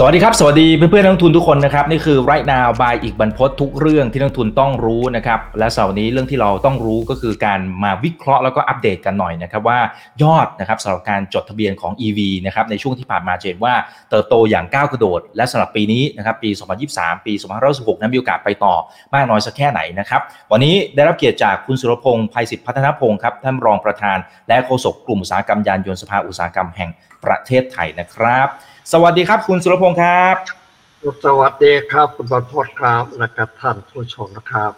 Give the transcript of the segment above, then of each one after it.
สวัสดีครับ สวัสดีเพื่อนๆนักลงทุนทุกคนนะครับ นี่คือ right now by อีกบรรพททุกเรื่องที่นักลงทุนต้องรู้นะครับ และสาวนี้เรื่องที่เราต้องรู้ก็คือการมาวิเคราะห์แล้วก็อัปเดตกันหน่อยนะครับว่ายอดนะครับสำหรับการจดทะเบียนของ EV นะครับในช่วงที่ผ่านมาเห็นว่าเติบโตอย่างก้าวกระโดด และสำหรับปีนี้นะครับปี 2023 ปี 2566นั้นมีโอกาสไปต่อมากน้อยสักแค่ไหนนะครับวันนี้ได้รับเกียรติจากคุณสุรพงศ์ภัยศิษฐ์พัฒนพงศ์ครับท่านรองประธาน และโฆษกกลุ่มอุตสาหกรรมยานยนต์สภาอุตสาหกรรมแห่งประเทศไทยนะครับ สวัสดีครับคุณสุรพงศ์ครับ สวัสดีครับคุณบรรพตครับและกับท่านผู้ชมนะครับ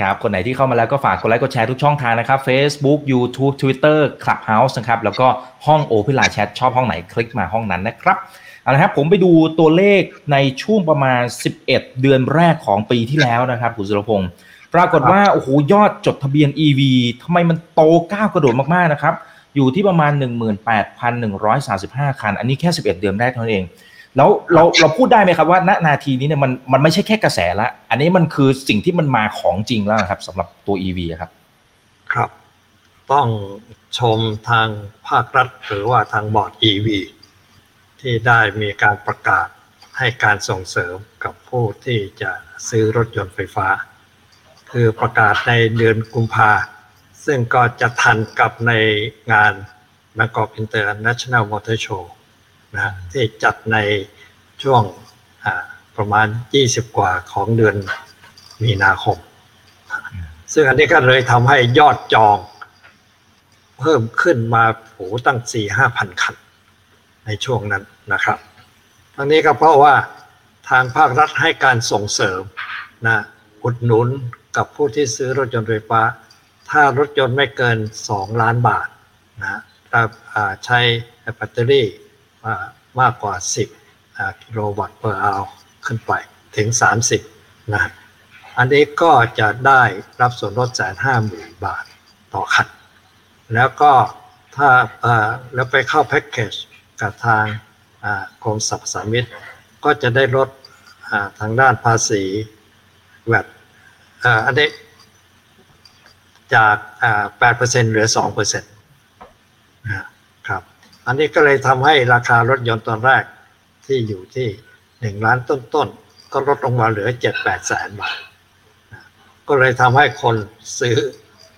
ครับคนไหนที่เข้ามาแล้วก็ฝากกดไลค์กดแชร์ทุกช่องทางนะครับ Facebook YouTube Twitter Clubhouse นะครับแล้วก็ห้องโอเพนไลน์แชทชอบห้องไหนคลิกมาห้องนั้นนะครับเอาละครับผมไปดูตัวเลขในช่วงประมาณ 11 เดือนแรกของปีที่แล้วนะครับคุณสุรพงศ์ปรากฏว่าโอ้โหยอดจดทะเบียน EV ทำไมมันโตก้าวกระโดดมากๆนะครับ อยู่ที่ประมาณ 18,135 คัน อันนี้แค่ 11 เดือนแรกเท่านั้นเอง แล้วเราเราพูดได้ไหมครับว่าณนาทีนี้เนี่ยมันมันไม่ใช่แค่กระแสละ อันนี้มันคือสิ่งที่มันมาของจริงแล้วครับสำหรับตัว EV ครับ ครับ ต้องชมทางภาครัฐหรือว่าทางบอร์ด EV ที่ได้มีการประกาศให้การส่งเสริมกับผู้ที่จะซื้อรถยนต์ไฟฟ้า คือประกาศในเดือนกุมภา ซึ่งก็จะทันกับในงาน Bangkok International Motor Show นะที่จัดในช่วงประมาณ 20 กว่าของเดือนมีนาคม ซึ่งอันนี้ก็เลยทำให้ยอดจอง เพิ่มขึ้นมาโหตั้ง 4 5 พันคัน ในช่วงนั้นนะครับ ทั้งนี้ก็เพราะว่าทางภาครัฐให้การส่งเสริมนะอุดหนุนกับผู้ที่ซื้อรถยนต์ไฟฟ้า ถ้ารถยนต์ไม่เกิน 2 ล้านบาทนะถ้าใช้แบตเตอรี่อ่ามากกว่า 10กิโลวัตต์ per hour ขึ้นไปถึง 30นะอันนี้ก็จะได้รับส่วนลดแสนห้าหมื่นบาทต่อคัน แล้วก็ถ้าแล้วไปเข้าแพ็กเกจกับทางกรมสรรพสามิตก็จะได้ลดทางด้านภาษีแวดอันนี้ จากอ่า8%เหลือ2%นะครับ อันนี้ก็เลยทำให้ราคารถยนต์ตอนแรกที่อยู่ที่1ล้านต้นๆ ก็ลดลงมาเหลือ7-8แสนบาท ก็เลยทำให้คนซื้อ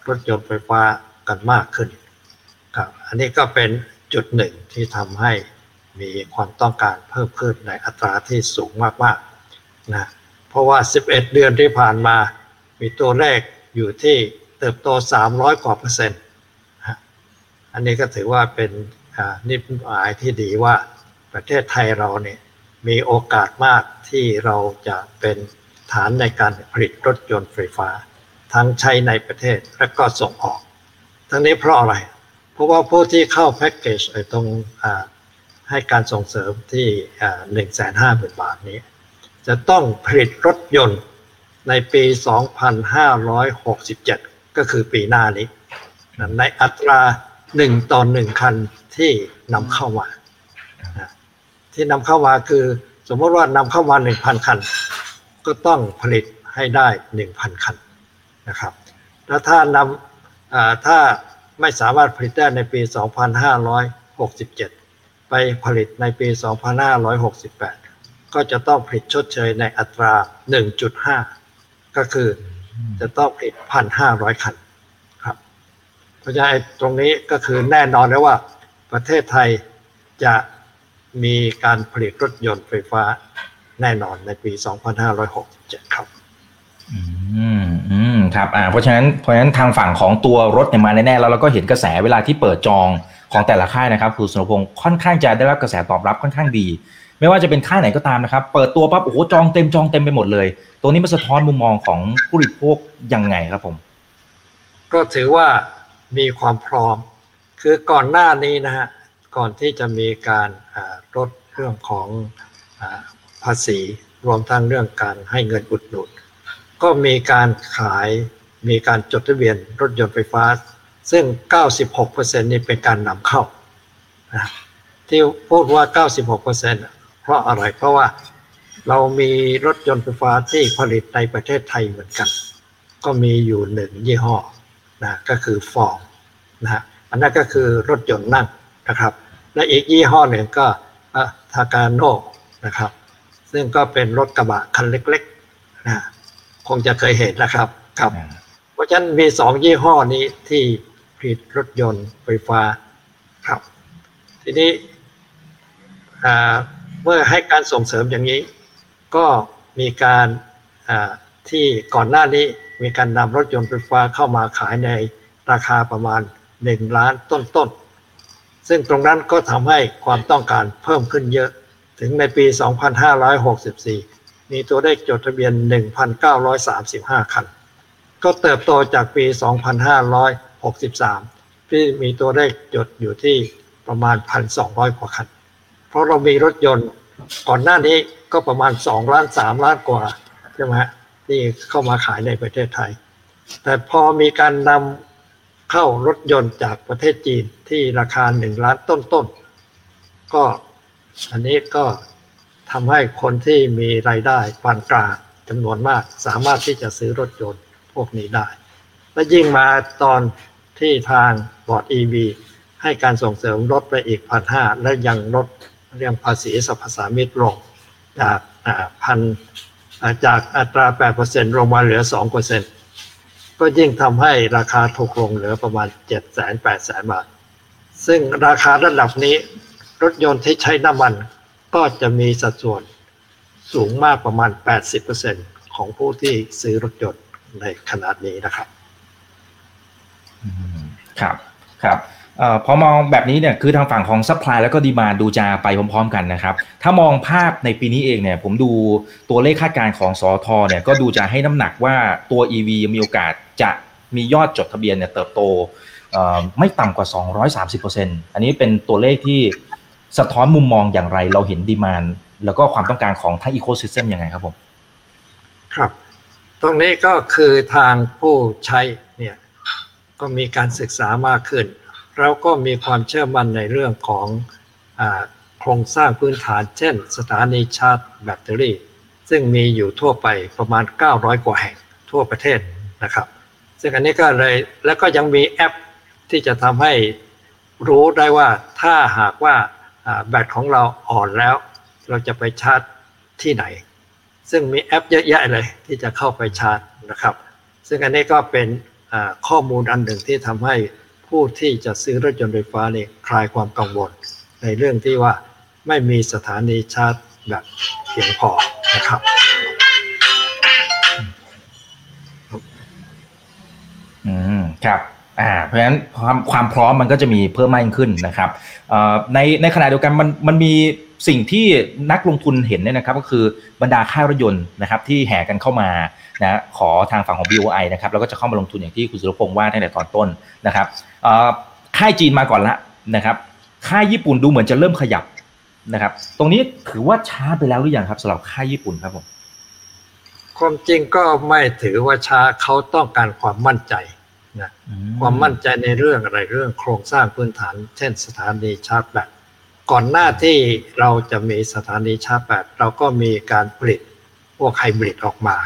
รถยนต์ไฟฟ้ากันมากขึ้นครับ อันนี้ก็เป็นจุดหนึ่งที่ทำให้มีความต้องการเพิ่มขึ้นในอัตราที่สูงมากๆนะ เพราะว่า 11 เดือนที่ผ่านมา มีตัวเลขอยู่ที่ เติบโต 300 กว่าเปอร์เซ็นต์อันนี้ก็ถือว่าเป็นนิมิตหมายที่ดีว่าประเทศไทยเราเนี่ยมีโอกาสมากที่เราจะเป็นฐานในการผลิตรถยนต์ไฟฟ้า ทั้งใช้ในประเทศและก็ส่งออก ทั้งนี้เพราะอะไร เพราะว่าผู้ที่เข้าแพ็กเกจตรงให้การส่งเสริมที่หนึ่งแสนห้าหมื่นบาทนี้ จะต้องผลิตรถยนต์ในปี 2567 ก็คือปีหน้านี้ในอัตราหนึ่งต่อหนึ่งคันที่นำเข้ามาที่นำเข้ามาคือ สมมติว่านำเข้ามาหนึ่งพันคัน ก็ต้องผลิตให้ได้หนึ่งพันคันนะครับ แล้วถ้านำถ้าไม่สามารถผลิตได้ในปี 2567 ไปผลิตในปี 2568 ก็จะต้องผลิตชดเชยในอัตรา 1.5 ก็คือ จะต้องผลิต1,500คันครับ เพราะฉะนั้นตรงนี้ก็คือแน่นอนแล้วว่าประเทศไทยจะมีการผลิตรถยนต์ไฟฟ้าแน่นอนในปี 2567 ครับ อืม อืม ครับ อ่า เพราะฉะนั้น เพราะฉะนั้นทางฝั่งของตัวรถเนี่ยมาแน่ๆ แล้วเราก็เห็นกระแสเวลาที่เปิดจองของแต่ละค่ายนะครับคุณสุรพงศ์ค่อนข้างจะได้รับกระแสตอบรับค่อนข้างดี ไม่ว่าจะเป็นค่ายไหนก็ตามนะครับ เปิดตัวปั๊บโอ้โหจองเต็มจองเต็มไปหมดเลย ตัวนี้มันสะท้อนมุมมองของผู้บริโภคยังไงครับผม ก็ถือว่ามีความพร้อม คือก่อนหน้านี้นะฮะก่อนที่จะมีการลดเรื่องของอภาษีรวมทั้งเรื่องการให้เงินอุดหนุนก็มีการขายมีการจดทะเบียนรถยนต์ไฟฟ้า ซึ่ง 96%นี่เป็นการนำเข้านะที่พูดว่า 96%เพราะอะไรเพราะว่าเรามีรถยนต์ไฟฟ้าที่ผลิตในประเทศไทยเหมือนกัน ก็มีอยู่หนึ่งยี่ห้อนะก็คือฟอร์มนะฮะอันนั้นก็คือรถยนต์นั่งนะครับ และอีกยี่ห้อหนึ่งก็ทากาโนนะครับ ซึ่งก็เป็นรถกระบะคันเล็กๆนะคงจะเคยเห็นนะครับครับ เพราะฉะนั้นมีสองยี่ห้อนี้ที่ผลิตรถยนต์ไฟฟ้าครับ ทีนี้ เมื่อให้การส่งเสริมอย่างนี้ ก็มีการที่ก่อนหน้านี้มีการนำรถยนต์ไฟฟ้าเข้ามาขายในราคาประมาณ 1 ล้านต้นๆ ซึ่งตรงนั้นก็ทำให้ความต้องการเพิ่มขึ้นเยอะ ถึงในปี 2564 มีตัวเลขจดทะเบียน 1,935 คัน ก็เติบโตจากปี 2563 ที่มีตัวเลขจดอยู่ที่ประมาณ 1,200 กว่าคัน เพราะเรามีรถยนต์ก่อนหน้านี้ก็ประมาณ2ล้าน3ล้านกว่าใช่ไหมที่เข้ามาขายในประเทศไทย แต่พอมีการนำเข้ารถยนต์จากประเทศจีนที่ราคาหนึ่งล้านต้นๆก็อันนี้ก็ทำให้คนที่มีรายได้ปานกลางจำนวนมากสามารถที่จะซื้อรถยนต์พวกนี้ได้ และยิ่งมาตอนที่ทางบอร์ด EV ให้การส่งเสริมลดไปอีกพันห้าและยังลด เรื่องภาษีสรรพสามิตลงจากพันจากอัตรา 8%ลงมาเหลือ 2%ก็ยิ่งทำให้ราคาถูกลงเหลือประมาณ7 0 0 0 0 8 0 0 0 บาท ซึ่งราคาระดับนี้รถยนต์ที่ใช้น้ำมันก็จะมีสัดส่วนสูงมากประมาณ 80%ของผู้ที่ซื้อรถยนต์ในขณะนี้นะครับ ครับ ครับ อพอมองแบบนี้เนี่ยคือทางฝั่งของ supply แล้วก็ demand ดูจะไปพร้อมๆกันนะครับ ถ้ามองภาพในปีนี้เองเนี่ยผมดูตัวเลขคาดการณ์ของสอทอเนี่ยก็ดูจะให้น้ำหนักว่าตัว EV มีโอกาสจะมียอดจดทะเบียนเนี่ยเติบโตไม่ต่ำกว่า 230%อันนี้เป็นตัวเลขที่สะท้อนมุมมองอย่างไร เราเห็น demand แล้วก็ความต้องการของทั้ง ecosystem ยังไงครับผม ครับ ตรงนี้ก็คือทางผู้ใช้เนี่ยก็มีการศึกษามากขึ้น เราก็มีความเชื่อมั่นในเรื่องของอโครงสร้างพื้นฐาน เช่น สถานีชาร์จแบตเตอรี่ ซึ่งมีอยู่ทั่วไปประมาณ 900 กว่าแห่งทั่วประเทศนะครับ ซึ่งอันนี้ก็เลยแล้วก็ยังมีแอปที่จะทำให้รู้ได้ว่าถ้าหากว่าแบตของเราอ่อนแล้ว เราจะไปชาร์จที่ไหน ซึ่งมีแอปเยอะแยะเลยที่จะเข้าไปชาร์จนะครับ ซึ่งอันนี้ก็เป็นข้อมูลอันหนึ่งที่ทำให้ ผู้ที่จะซื้อรถยนต์ไฟฟ้าเนี่ยคลายความกังวล ในเรื่องที่ว่าไม่มีสถานีชาร์จแบบเพียงพอนะครับ อืม ครับอ่าเพราะฉะนั้นความความพร้อมมันก็จะมีเพิ่มมากขึ้นนะครับในในขณะเดียวกันมันมันมี สิ่งที่นักลงทุนเห็นเนี่ยนะครับ ก็คือบรรดาค่ายรถยนต์นะครับ ที่แห่กันเข้ามานะขอทางฝั่งของ BOI นะครับแล้วก็จะเข้ามาลงทุนอย่างที่คุณสุรพงศ์ว่าตั้งแต่ตอนต้นนะครับค่ายจีนมาก่อนละนะครับค่ายญี่ปุ่นดูเหมือนจะเริ่มขยับนะครับ ตรงนี้ถือว่าช้าไปแล้วหรือยังครับสำหรับค่ายญี่ปุ่นครับผมความจริงก็ไม่ถือว่าช้าเขาต้องการความมั่นใจนะความมั่นใจในเรื่องอะไรเรื่องโครงสร้างพื้นฐาน เช่นสถานีชาร์จแบต ก่อนหน้าที่เราจะมีสถานีชาร์จแบตเราก็มีการผลิตพวกไฮบริดออกมา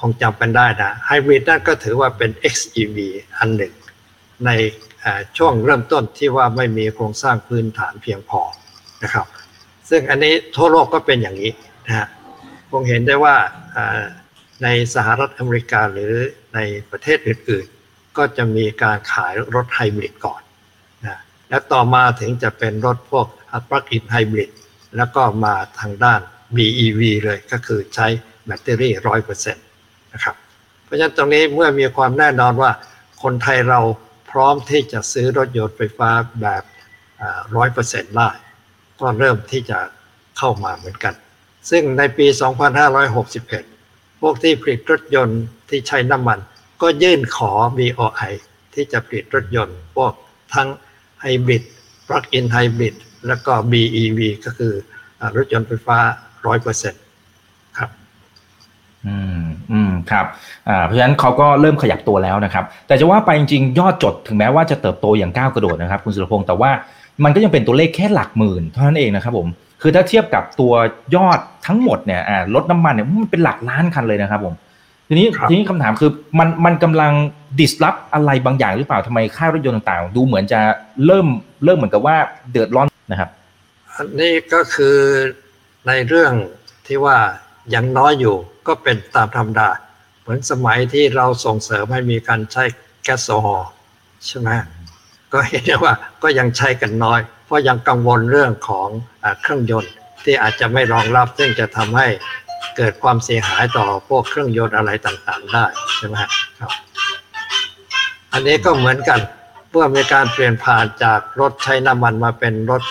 คงจำเป็นได้นะไฮบริดนั่นก็ถือว่าเป็น XEV อันหนึ่ง ในช่วงเริ่มต้นที่ว่าไม่มีโครงสร้างพื้นฐานเพียงพอนะครับ ซึ่งอันนี้ทั่วโลกก็เป็นอย่างนี้นะฮะคงเห็นได้ว่าในสหรัฐอเมริกาหรือในประเทศอื่นๆ ก็จะมีการขายรถไฮบริดก่อน และต่อมาถึงจะเป็นรถพวกปลั๊กอินไฮบริดแล้วก็มาทางด้าน BEV เลยก็คือใช้แบตเตอรี่ร้อยเปอร์เซ็นต์นะครับ เพราะฉะนั้นตรงนี้เมื่อมีความแน่นอนว่าคนไทยเราพร้อมที่จะซื้อรถยนต์ไฟฟ้าแบบร้อยเปอร์เซ็นต์ได้ก็เริ่มที่จะเข้ามาเหมือนกัน ซึ่งในปี 2561 พวกที่ผลิตรถยนต์ที่ใช้น้ำมัน ก็ยื่นขอ BOI ที่จะผลิตรถยนต์พวกทั้ง ไฮบริด ปลั๊กอินไฮบริด แล้วก็ BEV ก็คือรถยนต์ไฟฟ้า100%อืมอืมครับอ่าเพราะฉะนั้นเขาก็เริ่มขยับตัวแล้วนะครับ แต่จะว่าไปจริงๆ ยอดจดถึงแม้ว่าจะเติบโตอย่างก้าวกระโดดนะครับ คุณสุรพงศ์แต่ว่ามันก็ยังเป็นตัวเลขแค่หลักหมื่นเท่านั้นเองนะครับผมคือถ้าเทียบกับตัวยอดทั้งหมดเนี่ยอ่ารถน้ำมันเนี่ยมันเป็นหลักล้านคันเลยนะครับผมทีนี้ทีนี้คำถามคือมันมันกำลัง ดิสลอฟอะไรบางอย่างหรือเปล่าทำไมค่ายรถยนต์ต่างๆ ดูเหมือนจะเริ่มเริ่มเหมือนกับว่าเดือดร้อนนะครับอันนี้ก็คือในเรื่องที่ว่ายังน้อยอยู่ก็เป็นตามธรรมดา เหมือนสมัยที่เราส่งเสริมให้มีการใช้แก๊สโซฮอล์ใช่ไหมก็เห็นได้ว่าก็ยังใช้กันน้อย เพราะยังกังวลเรื่องของอเครื่องยนต์ที่อาจจะไม่รองรับซึ่งจะทำให้เกิดความเสียหายต่อพวกเครื่องยนต์อะไรต่างๆ ได้ใช่ไหมครับ อันนี้ก็เหมือนกัน เมื่อมีการเปลี่ยนผ่านจากรถใช้น้ำมันมาเป็นรถ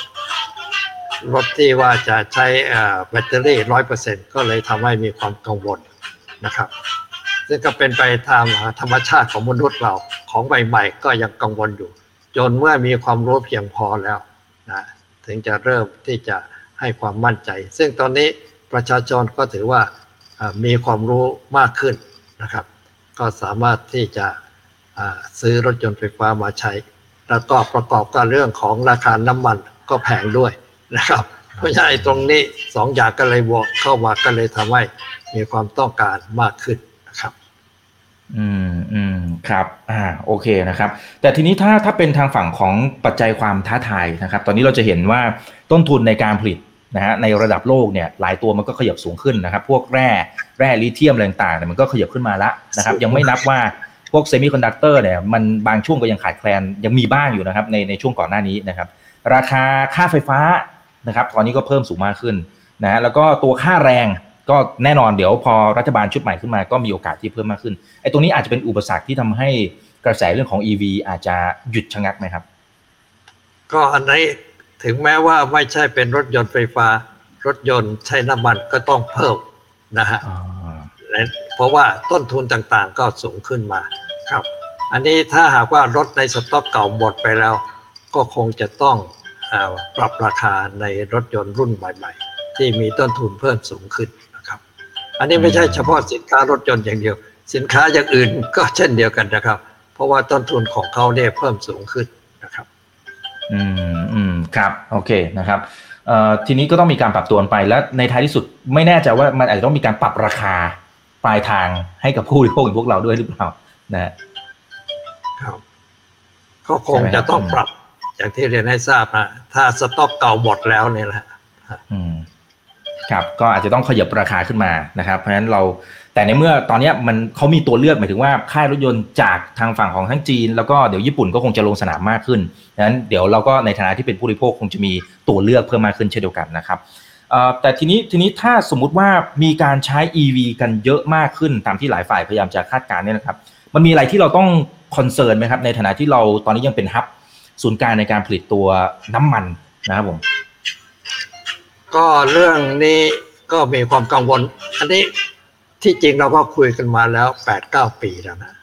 รถที่ว่าจะใช้แบตเตอรี่ร้อยเปอร์เซ็นก็เลยทำให้มีความกังวลนะครับ ซึ่งก็เป็นไปตามธรรมชาติของมนุษย์เราของใหม่ๆก็ยังกังวลอยู่ จนเมื่อมีความรู้เพียงพอแล้วนะถึงจะเริ่มที่จะให้ความมั่นใจ ซึ่งตอนนี้ประชาชนก็ถือว่ามีความรู้มากขึ้นนะครับ ก็สามารถที่จะ ซื้อรถยนต์ไฟฟ้ามาใช้ แล้วก็ประกอบกับเรื่องของราคาน้ำมันก็แพงด้วยนะครับ เพราะฉะนั้นตรงนี้สองอย่างก็เลยบวกเข้ามาก็เลยทำให้มีความต้องการมากขึ้นนะครับ อืมอืมครับ อ่า โอเคนะครับ แต่ทีนี้ถ้าถ้าเป็นทางฝั่งของปัจจัยความท้าทายนะครับ ตอนนี้เราจะเห็นว่าต้นทุนในการผลิตนะฮะในระดับโลกเนี่ยหลายตัวมันก็ขยับสูงขึ้นนะครับ พวกแร่แร่ลิเธียมอะไรต่างๆเนี่ยมันก็ขยับขึ้นมาแล้วนะครับ ยังไม่นับว่า พวกเซมิคอนดักเตอร์เนี่ยมันบางช่วงก็ยังขาดแคลนยังมีบ้างอยู่นะครับในในช่วงก่อนหน้านี้นะครับ ราคาค่าไฟฟ้านะครับตอนนี้ก็เพิ่มสูงมากขึ้นนะแล้วก็ตัวค่าแรงก็แน่นอนเดี๋ยวพอรัฐบาลชุดใหม่ขึ้นมาก็มีโอกาสที่เพิ่มมากขึ้นไอ้ตรงนี้อาจจะเป็นอุปสรรคที่ทำให้กระแสเรื่องของ EV อาจจะหยุดชะงักไหมครับ ก็อันนี้ถึงแม้ว่าไม่ใช่เป็นรถยนต์ไฟฟ้า รถยนต์ใช้น้ำมันก็ต้องเพิ่มนะฮะ เพราะว่าต้นทุนต่างๆก็สูงขึ้นมาครับ อันนี้ถ้าหากว่ารถในสต็อกเก่าหมดไปแล้ว ก็คงจะต้องปรับราคาในรถยนต์รุ่นใหม่ ๆ ที่มีต้นทุนเพิ่มสูงขึ้นนะครับ อันนี้ไม่ใช่เฉพาะสินค้ารถยนต์อย่างเดียว สินค้าอย่างอื่นก็เช่นเดียวกันนะครับ เพราะว่าต้นทุนของเขาเนี่ยเพิ่มสูงขึ้นนะครับ อืมอืมครับโอเคนะครับทีนี้ก็ต้องมีการปรับตัวไปแล้วในท้ายที่สุดไม่แน่ใจว่ามันอาจจะต้องมีการปรับราคา ปลายทางให้กับผู้บริโภคอย่างพวกเราด้วยหรือเปล่านะครับก็คงจะต้องปรับ อย่างที่เรียนให้ทราบนะถ้าสต็อกเก่าหมดแล้วเนี่ยแหละอืมครับ ก็อาจจะต้องขยับราคาขึ้นมานะครับ เพราะฉะนั้นเราแต่ในเมื่อตอนนี้มันเขามีตัวเลือกหมายถึงว่าค่ายรถยนต์จากทางฝั่งของทั้งจีน แล้วก็เดี๋ยวญี่ปุ่นก็คงจะลงสนามมากขึ้นดังนั้นเดี๋ยวเราก็ในฐานะที่เป็นผู้บริโภคคงจะมีตัวเลือกเพิ่มมากขึ้นเช่นเดียวกันนะครับ แต่ทีนี้ทีนี้ถ้าสมมุติว่ามีการใช้ EV กันเยอะมากขึ้นตามที่หลายฝ่ายพยายามจะคาดการณ์เนี่ยนะครับ มันมีอะไรที่เราต้องconcern ไหมครับ ในฐานะที่เราตอนนี้ยังเป็น hub ศูนย์กลางในการผลิตตัวน้ำมันนะครับผม ก็เรื่องนี้ก็มีความกังวล อันนี้ที่จริงเราก็คุยกันมาแล้วแปดเก้าปีแล้วนะ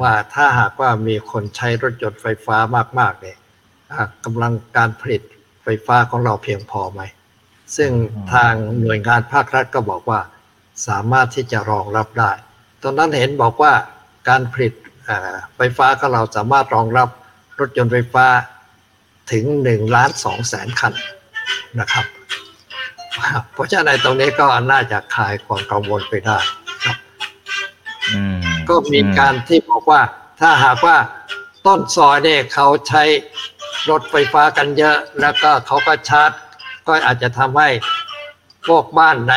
ว่าถ้าหากว่ามีคนใช้รถยนต์ไฟฟ้ามากๆเนี่ยกำลังการผลิตไฟฟ้าของเราเพียงพอไหม ซึ่งทางหน่วยงานภาครัฐก็บอกว่าสามารถที่จะรองรับได้ ตอนนั้นเห็นบอกว่าการผลิตไฟฟ้าของเราสามารถรองรับรถยนต์ไฟฟ้าถึงหนึ่งล้านสองแสนคันนะครับ เพราะฉะนั้นตรงนี้ก็น่าจะคลายความกังวลไปได้ครับก็มีการที่บอกว่า ถ้าหากว่าต้นซอยเนี่ยเขาใช้รถไฟฟ้ากันเยอะ แล้วก็เขาก็ชาร์จ ก็อาจจะทำให้พวกบ้านใน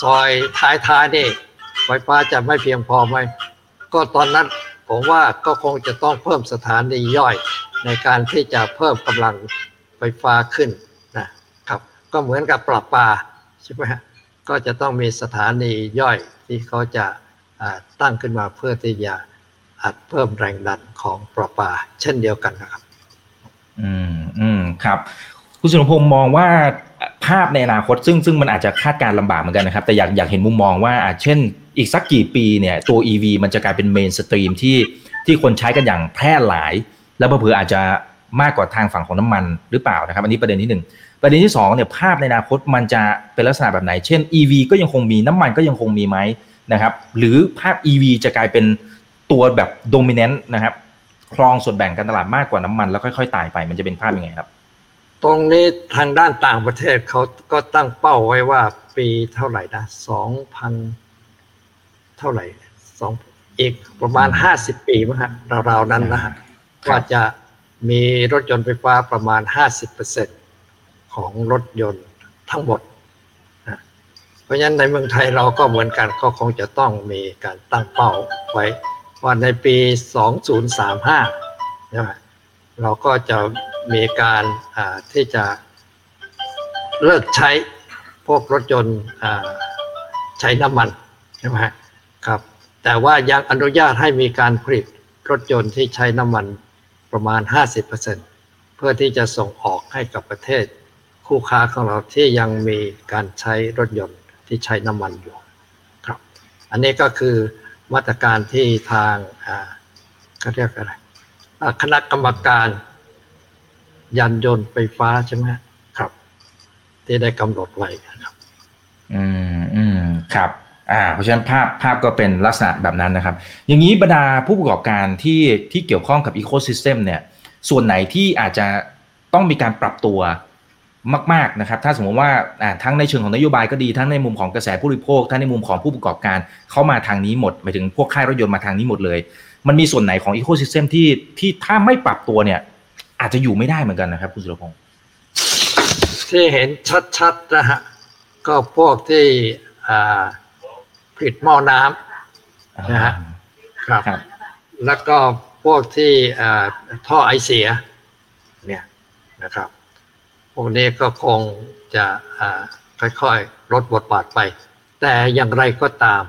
ซอยท้ายๆนี่ไฟฟ้าจะไม่เพียงพอไหมก็ตอนนั้นผมว่าก็คงจะต้องเพิ่มสถานีย่อยในการที่จะเพิ่มกำลังไฟฟ้าขึ้นนะครับ ก็เหมือนกับปรับปาใช่ไหมก็จะต้องมีสถานีย่อยที่เขาจะตั้งขึ้นมาเพื่อที่จะอัดเพิ่มแรงดันของปรับปาเช่นเดียวกันนะครับ อืมอืมครับ คุณสุนพงศ์มองว่าภาพในอนาคตซึ่งซึ่งมันอาจจะคาดการลำบากเหมือนกันนะครับ แต่อยากอยากเห็นมุมมองว่าเช่น อีกสักกี่ปีเนี่ยตัว EV มันจะกลายเป็นเมนสตรีมที่ที่คนใช้กันอย่างแพร่หลาย แล้วเผื่ออาจจะมากกว่าทางฝั่งของน้ำมันหรือเปล่านะครับ อันนี้ประเด็นที่หนึ่งประเด็นที่2เนี่ยภาพในอนาคตมันจะเป็นลักษณะแบบไหน เช่น EV ก็ยังคงมีน้ำมันก็ยังคงมีไหมนะครับ หรือภาพ EV จะกลายเป็นตัวแบบโดมิเนนต์นะครับครองส่วนแบ่งการตลาดมากกว่าน้ำมันแล้วค่อย ๆ ตายไปมันจะเป็นภาพยังไงครับ ตรงนี้ทางด้านต่างประเทศเขาก็ตั้งเป้าไว้ว่าปีเท่าไหร่นะสองพันเท่าไหร่สองอีกประมาณห้าสิบปีมั้งฮะราวๆนั้นนะฮะว่าจะมีรถยนต์ไฟฟ้าประมาณห้าสิบเปอร์เซ็นของรถยนต์ทั้งหมดนะเพราะฉะนั้นในเมืองไทยเราก็เหมือนกันก็คงจะต้องมีการตั้งเป้าไว้ ว่าในปี 2035ใช่ไหมเราก็จะ มีการที่จะเลิกใช้พวกรถยนต์ใช้น้ำมันใช่ไหมครับ แต่ว่ายังอนุญาตให้มีการผลิตรถยนต์ที่ใช้น้ำมันประมาณ 50%เพื่อที่จะส่งออกให้กับประเทศ คู่ค้าของเราที่ยังมีการใช้รถยนต์ที่ใช้น้ำมันอยู่ครับ อันนี้ก็คือมาตรการที่ทางเขาเรียกอะไรคณะกรรมการ ยานยนต์ไฟฟ้าใช่ไหมครับ ที่ได้กำหนดไว้ครับ อืมอืมครับ อ่า เพราะฉะนั้นภาพภาพก็เป็นลักษณะแบบนั้นนะครับ อย่างนี้บรรดาผู้ประกอบการที่ที่เกี่ยวข้องกับ ecosystem เนี่ย ส่วนไหนที่อาจจะต้องมีการปรับตัวมากๆนะครับ ถ้าสมมติว่าทั้งในเชิงของนโยบายก็ดีทั้งในมุมของกระแสผู้บริโภคทั้งในมุมของผู้ประกอบการเข้ามาทางนี้หมดหมายถึงพวกค่ายรถยนต์มาทางนี้หมดเลย มันมีส่วนไหนของ ecosystem ที่ที่ถ้าไม่ปรับตัวเนี่ย อาจจะอยู่ไม่ได้เหมือนกันนะครับ คุณสุรพงศ์ที่เห็นชัดๆนะฮะก็พวกที่ผลิตหม้อน้ำนะฮะครับ แล้วก็พวกที่ท่อไอเสีย เนี่ยนะครับ พวกนี้ก็คงจะค่อยๆลดบทบาทไป แต่อย่างไรก็ตาม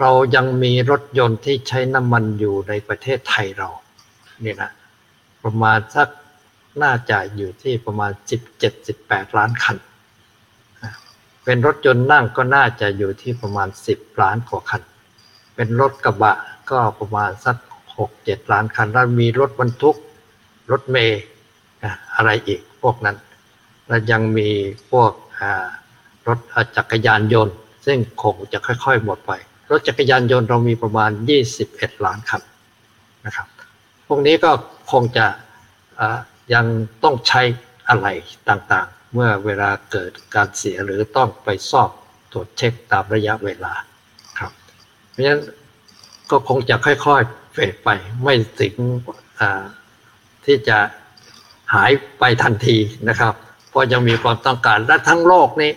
เรายังมีรถยนต์ที่ใช้น้ำมันอยู่ในประเทศไทยเรา นี่นะ ประมาณสักน่าจะอยู่ที่ประมาณ 17-18 ล้านคัน เป็นรถยนต์นั่งก็น่าจะอยู่ที่ประมาณ 10 ล้านกว่าคัน เป็นรถกระบะก็ประมาณสัก 6-7 ล้านคัน แล้วมีรถบรรทุก รถเมย์อะไรอีกพวกนั้น และยังมีพวกรถจักรยานยนต์ ซึ่งคงจะค่อยๆ หมดไป รถจักรยานยนต์เรามีประมาณ 21 ล้านคันนะครับ พวกนี้ก็คงจะยังต้องใช้อะไรต่างๆ เมื่อเวลาเกิดการเสียหรือต้องไปสอบตรวจเช็คตามระยะเวลาครับ เพราะฉะนั้นก็คงจะค่อยๆเฟดไปไม่ถึงที่จะหายไปทันทีนะครับ เพราะยังมีความต้องการและทั้งโลกนี้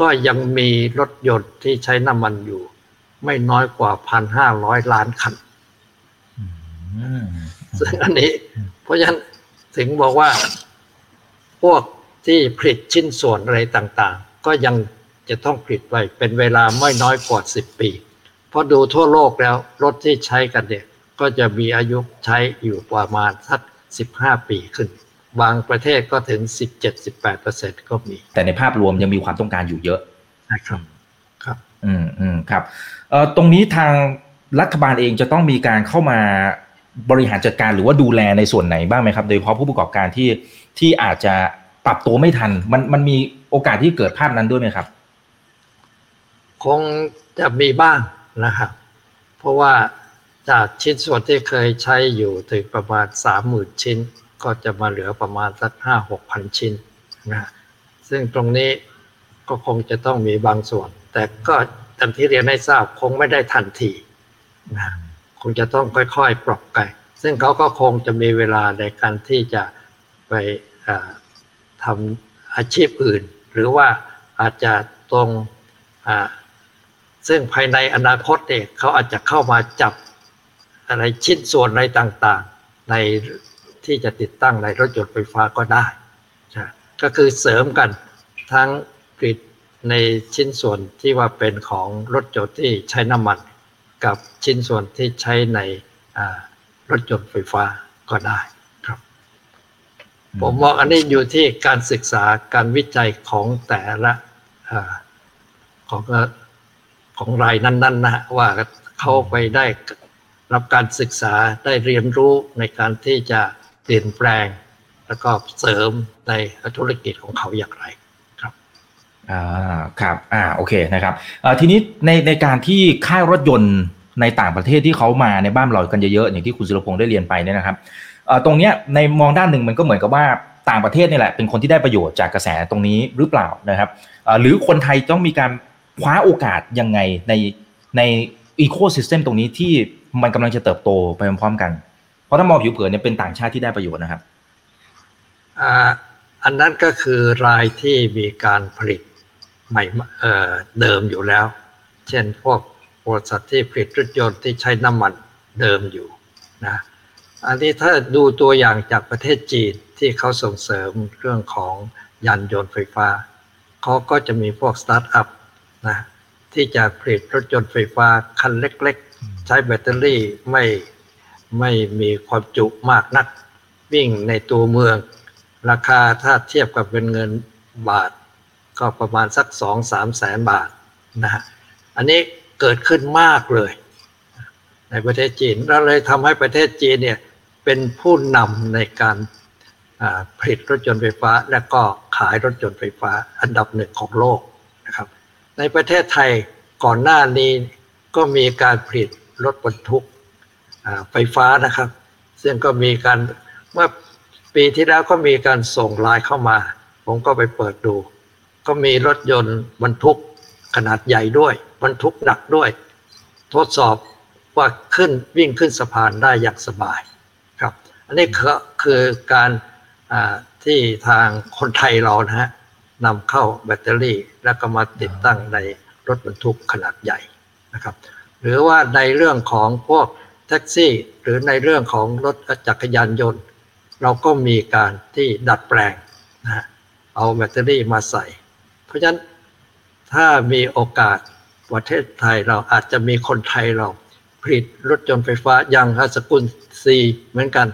ก็ยังมีรถยนต์ที่ใช้น้ำมันอยู่ ไม่น้อยกว่าพันห้าร้อยล้านคัน ซึ่งอันนี้ เพราะฉะนั้นถึงบอกว่า พวกที่ผลิตชิ้นส่วนอะไรต่าง ๆ ก็ยังจะต้องผลิตไว้เป็นเวลาไม่น้อยกว่าสิบปี เพราะดูทั่วโลกแล้ว รถที่ใช้กันเนี่ย ก็จะมีอายุใช้อยู่ประมาณสักสิบห้าปีขึ้น บางประเทศก็ถึง17-18%ก็มี แต่ในภาพรวมยังมีความต้องการอยู่เยอะนะครับครับ อืมอืมครับเอ่อตรงนี้ทางรัฐบาลเองจะต้องมีการเข้ามา บริหารจัดการหรือว่าดูแลในส่วนไหนบ้างไหมครับ โดยเฉพาะผู้ประกอบการที่ที่อาจจะปรับตัวไม่ทัน มันมันมีโอกาสที่เกิดภาพนั้นด้วยไหมครับ คงจะมีบ้างนะครับ เพราะว่าจากชิ้นส่วนที่เคยใช้อยู่ถึงประมาณสามหมื่นชิ้น ก็จะมาเหลือประมาณสักห้าหกพันชิ้นนะซึ่งตรงนี้ก็คงจะต้องมีบางส่วน แต่ก็ตามที่เรียนให้ทราบคงไม่ได้ทันทีนะ งจะต้องค่อยๆ ปรับไปซึ่งเขาก็คงจะมีเวลาในการที่จะไปทำอาชีพอื่น หรือว่าอาจจะตรงซึ่งภายในอนาคตเองเขาอาจจะเข้ามาจับอะไรชิ้นส่วนอะไรต่างๆ ในที่จะติดตั้งในรถยนต์ไฟฟ้าก็ได้ก็คือเสริมกันทั้งผลิตในชิ้นส่วนที่ว่าเป็นของรถยนต์ที่ใช้น้ำมัน กับชิ้นส่วนที่ใช้ในรถยนต์ไฟฟ้าก็ได้ครับ ผมมองอันนี้อยู่ที่การศึกษาการวิจัยของแต่ละของของรายนั้นๆนะว่าเขาไปได้รับการศึกษาได้เรียนรู้ในการที่จะเปลี่ยนแปลง แล้วก็เสริมในธุรกิจของเขาอย่างไรครับอ่าครับอ่าโอเคนะครับอ่าทีนี้ในในการที่ค่ายรถยนต์ ในต่างประเทศที่เขามาในบ้านเรากันเยอะๆอย่างที่คุณสุรพงศ์ได้เรียนไปเนี่ยนะครับตรงเนี้ยในมองด้านหนึ่งมันก็เหมือนกับว่าต่างประเทศนี่แหละเป็นคนที่ได้ประโยชน์จากกระแสตรงนี้หรือเปล่านะครับหรือคนไทยต้องมีการคว้าโอกาสยังไงในในอีโคซิสเต็มตรงนี้ที่มันกำลังจะเติบโตไปพร้อมๆกัน เพราะถ้ามองผิวเผินเนี่ยเป็นต่างชาติที่ได้ประโยชน์นะครับอันนั้นก็คือรายที่มีการผลิตใหม่เเดิมอยู่แล้ว เช่นพวก บริษัทที่ผลิตรถยนต์ที่ใช้น้ำมันเดิมอยู่นะอันนี้ถ้าดูตัวอย่างจากประเทศจีนที่เขาส่งเสริมเรื่องของยานยนต์ไฟฟ้าเขาก็จะมีพวกสตาร์ทอัพนะที่จะผลิตรถยนต์ไฟฟ้าคันเล็กๆ ใช้แบตเตอรี่ไม่ไม่มีความจุมากนัก วิ่งในตัวเมือง ราคาถ้าเทียบกับเป็นเงินบาท ก็ประมาณสักสองสามแสนบาทนะฮะอันนี้ เกิดขึ้นมากเลย ในประเทศจีนเราเลยทำให้ประเทศจีนเนี่ยเป็นผู้นำในการผลิตรถยนต์ไฟฟ้า และก็ขายรถยนต์ไฟฟ้าอันดับหนึ่งของโลกนะครับ ในประเทศไทยก่อนหน้านี้ก็มีการผลิตรถบรรทุกไฟฟ้านะครับ ซึ่งก็มีการเมื่อปีที่แล้วก็มีการส่งไลน์เข้ามา ผมก็ไปเปิดดู ก็มีรถยนต์บรรทุกขนาดใหญ่ด้วย บรรทุกหนักด้วย ทดสอบว่าขึ้นวิ่งขึ้นสะพานได้อย่างสบายครับ อันนี้คือคือการที่ทางคนไทยเรานะฮะนำเข้าแบตเตอรี่ แล้วก็มาติดตั้งในรถบรรทุกขนาดใหญ่นะครับ หรือว่าในเรื่องของพวกแท็กซี่ หรือในเรื่องของรถจักรยานยนต์ เราก็มีการที่ดัดแปลงนะเอาแบตเตอรี่มาใส่ เพราะฉะนั้นถ้ามีโอกาส ประเทศไทยเราอาจจะมีคนไทยเราผลิตรถยนต์ไฟฟ้าอย่างอาสกุลซีเหมือนกัน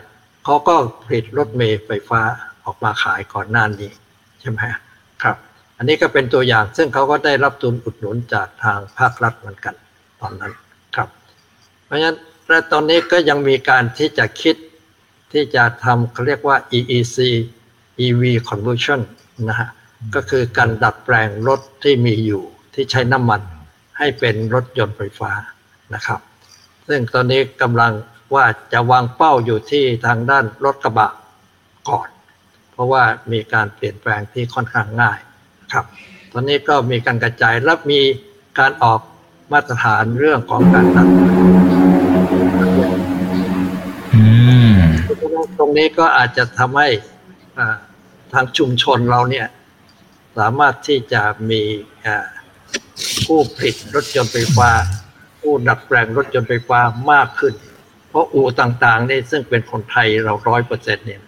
เขาก็ผลิตรถเมล์ไฟฟ้าออกมาขายก่อนหน้านี้ใช่ไหมครับ อันนี้ก็เป็นตัวอย่างซึ่งเขาก็ได้รับทุนอุดหนุนจากทางภาครัฐเหมือนกันตอนนั้นครับ เพราะฉะนั้นและตอนนี้ก็ยังมีการที่จะคิดที่จะทำเขาเรียกว่า EEC EV conversion นะฮะก็คือการดัดแปลงรถที่มีอยู่ที่ใช้น้ำมัน ให้เป็นรถยนต์ไฟฟ้านะครับ ซึ่งตอนนี้กำลังว่าจะวางเป้าอยู่ที่ทางด้านรถกระบะก่อน เพราะว่ามีการเปลี่ยนแปลงที่ค่อนข้างง่ายครับ ตอนนี้ก็มีการกระจายและมีการออกมาตรฐานเรื่องของการดัดแปลงอืมตรงนี้ก็อาจจะทำให้อ่าทางชุมชนเราเนี่ย สามารถที่จะมีอ่า ผู้ผลิตรถยนต์ไฟฟ้าผู้ดัดแปลงรถยนต์ไฟฟ้ามากขึ้น เพราะอู่ต่างๆนี่ซึ่งเป็นคนไทยเราร้อยเปอร์เซ็นต์เนี่ย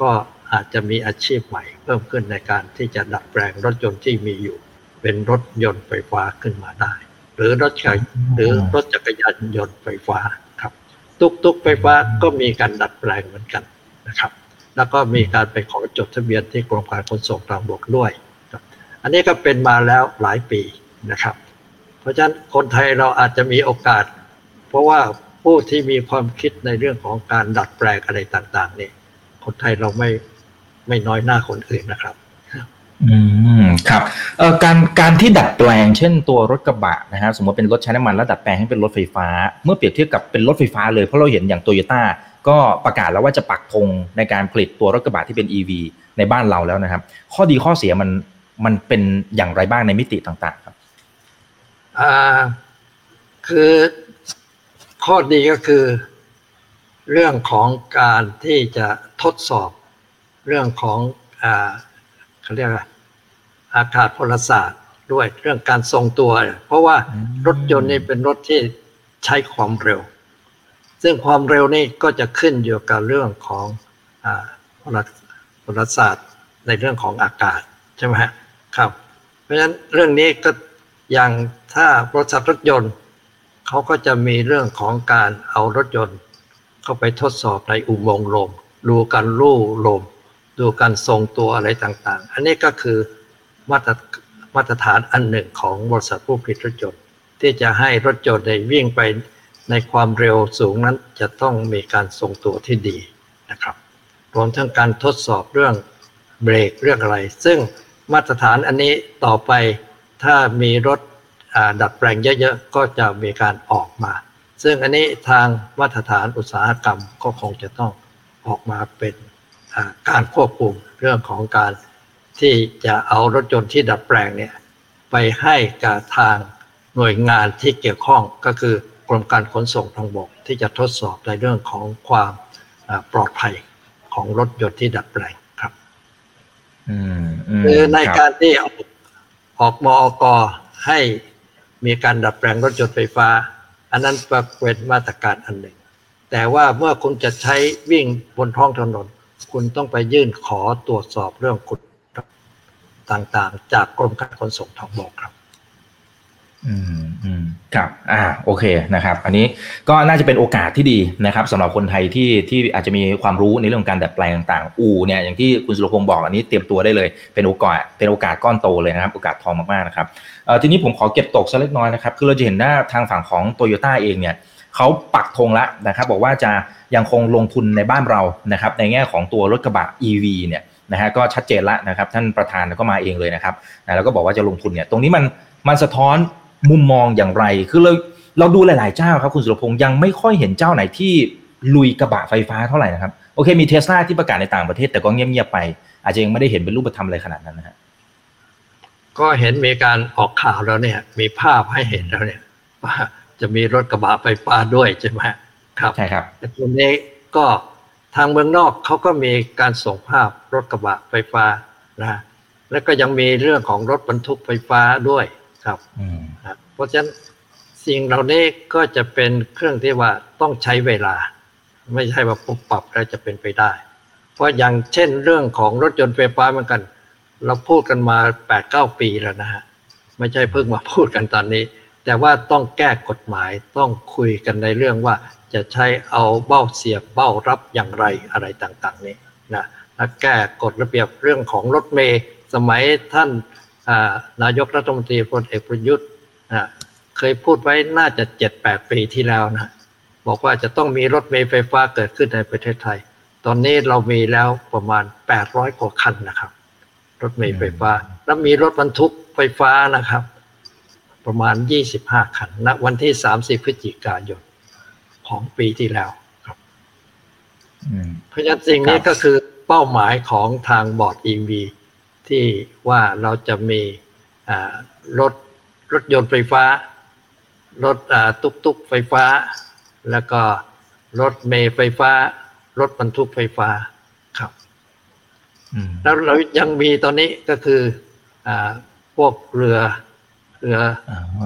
ก็อาจจะมีอาชีพใหม่ เพิ่มขึ้นในการที่จะดัดแปลงรถยนต์ที่มีอยู่ เป็นรถยนต์ไฟฟ้าขึ้นมาได้ หรือรถจักรหรือรถจักรยานยนต์ไฟฟ้าครับตุกตุกไฟฟ้าก็มีการดัดแปลงเหมือนกันนะครับ แล้วก็มีการไปขอจดทะเบียนที่กรมการขนส่งทางบกด้วย อันนี้ก็เป็นมาแล้วหลายปีนะครับ เพราะฉะนั้นคนไทยเราอาจจะมีโอกาส เพราะว่าผู้ที่มีความคิดในเรื่องของการดัดแปลงอะไรต่าง ๆ นี่คนไทยเราไม่ไม่น้อยหน้าคนอื่นนะครับ อืมครับเอ่อการการที่ดัดแปลง เช่นตัวรถกระบะนะฮะสมมติเป็นรถใช้น้ำมันแล้วดัดแปลงให้เป็นรถไฟฟ้า เมื่อเปรียบเทียบกับเป็นรถไฟฟ้าเลยเพราะเราเห็นอย่างโตโยต้าก็ประกาศแล้วว่าจะปักธงในการผลิตตัวรถกระบะที่เป็น EV ในบ้านเราแล้วนะครับ ข้อดีข้อเสียมัน มันเป็นอย่างไรบ้างในมิติต่างๆ ครับอ่าคือข้อดีก็คือ เรื่องของการที่จะทดสอบเรื่องของอ่าเขาเรียกอะไรอากาศพลศาสตร์ด้วยเรื่องการทรงตัว เพราะว่ารถยนต์นี่เป็นรถที่ใช้ความเร็ว ซึ่งความเร็วนี่ก็จะขึ้นอยู่กับเรื่องของอาพลพลศาสตร์ในเรื่องของอากาศใช่ไหมฮะ ครับ เพราะฉะนั้นเรื่องนี้ก็อย่างถ้าบริษัทรถยนต์เขาก็จะมีเรื่องของการเอารถยนต์ เข้าไปทดสอบในอุโมงค์ลม ดูการลู่ลม ดูการทรงตัวอะไรต่างๆ อันนี้ก็คือมาตรมาตรฐานอันหนึ่งของบริษัทผู้ผลิตรถยนต์ ที่จะให้รถยนต์ในวิ่งไปในความเร็วสูงนั้นจะต้องมีการทรงตัวที่ดีนะครับ รวมทั้งการทดสอบเรื่องเบรกเรื่องอะไร ซึ่ง มาตรฐานอันนี้ต่อไปถ้ามีรถดัดแปลงเยอะๆ ก็จะมีการออกมา ซึ่งอันนี้ทางมาตรฐานอุตสาหกรรมก็คงจะต้องออกมาเป็นการควบคุมเรื่องของการที่จะเอารถยนต์ที่ดัดแปลงเนี่ยไปให้กับทางหน่วยงานที่เกี่ยวข้องก็คือกรมการขนส่งทางบกที่จะทดสอบในเรื่องของความปลอดภัยของรถยนต์ที่ดัดแปลง ครับคือในการที่ออกออกมอกให้มีการดัดแปลงรถยนต์ไฟฟ้า อันนั้นเป็นมาตรการอันหนึ่ง แต่ว่าเมื่อคุณจะใช้วิ่งบนท้องถนน คุณต้องไปยื่นขอตรวจสอบเรื่องคุณต่างๆ จากกรมการขนส่งทางบกครับ อืมอืมครับอ่าโอเคนะครับ อันนี้ก็น่าจะเป็นโอกาสที่ดีนะครับสำหรับคนไทยที่ที่อาจจะมีความรู้ในเรื่องการดัดแปลงต่างๆ อูเนี่ยอย่างที่คุณสุรพงศ์บอกอันนี้เตรียมตัวได้เลย เป็นโอกาสเป็นโอกาสก้อนโตเลยนะครับ โอกาสทองมากๆนะครับเอ่อทีนี้ผมขอเก็บตกสักเล็กน้อยนะครับ คือเราจะเห็นหน้าทางฝั่งของโตโยต้าเองเนี่ยเขาปักธงแล้วนะครับบอกว่าจะยังคงลงทุนในบ้านเรานะครับในแง่ของตัวรถกระบะ EV เนี่ยนะฮะก็ชัดเจนล้วนะครับท่านประธานก็มาเองเลยนะครับนะแล้วก็บอกว่าจะลงทุนเนี่ยตรงนี้มันมันสะท้อน มุมมองอย่างไร คือเราเราดูหลาย ๆ เจ้าครับคุณสุรพงศ์ยังไม่ค่อยเห็นเจ้าไหนที่ลุยกระบะไฟฟ้าเท่าไหร่นะครับโอเคมีเทสลาที่ประกาศในต่างประเทศแต่ก็เงียบๆไป อาจจะยังไม่ได้เห็นเป็นรูปธรรมอะไรขนาดนั้นนะฮะก็เห็นมีการออกข่าวแล้วเนี่ย มีภาพให้เห็นแล้วเนี่ยว่าจะมีรถกระบะไฟฟ้าด้วยใช่ไหมครับใช่ครับแต่ตรงนี้ก็ทางเมืองนอกเขาก็มีการส่งภาพรถกระบะไฟฟ้านะแล้วก็ยังมีเรื่องของรถบรรทุกไฟฟ้าด้วยครับ เพราะฉะนั้นสิ่งเหล่านี้ก็จะเป็นเครื่องที่ว่าต้องใช้เวลา ไม่ใช่ว่าปุ๊บปรับแล้วจะเป็นไปได้ เพราะอย่างเช่นเรื่องของรถยนต์ไฟฟ้าเหมือนกัน เราพูดกันมาแปดเก้าปีแล้วนะฮะไม่ใช่เพิ่งมาพูดกันตอนนี้ แต่ว่าต้องแก้กฎหมายต้องคุยกันในเรื่องว่าจะใช้เอาเบ้าเสียบเบ้ารับอย่างไรอะไรต่างๆ นี้นะและแก้กฎระเบียบเรื่องของรถเมย์สมัยท่านนายกรัฐมนตรีพลเอกประยุทธ์ เคยพูดไว้น่าจะเจ็ดแปดปีที่แล้วนะบอกว่าจะต้องมีรถเมล์ไฟฟ้าเกิดขึ้นในประเทศไทย ตอนนี้เรามีแล้วประมาณแปดร้อยกว่าคันนะครับ รถเมล์ไฟฟ้า แล้วมีรถบรรทุกไฟฟ้านะครับ ประมาณยี่สิบห้าคันณวันที่สามสิบพฤศจิกายนของปีที่แล้วครับเพราะฉะนั้นสิ่งนี้ก็คือเป้าหมายของทางบอร์ด EV ที่ว่าเราจะมีรถ รถยนต์ไฟฟ้า รถตุกตุกไฟฟ้า แล้วก็รถเมย์ไฟฟ้า รถบรรทุกไฟฟ้าครับแล้วเรายังมีตอนนี้ก็คืออพวกเรือเรือ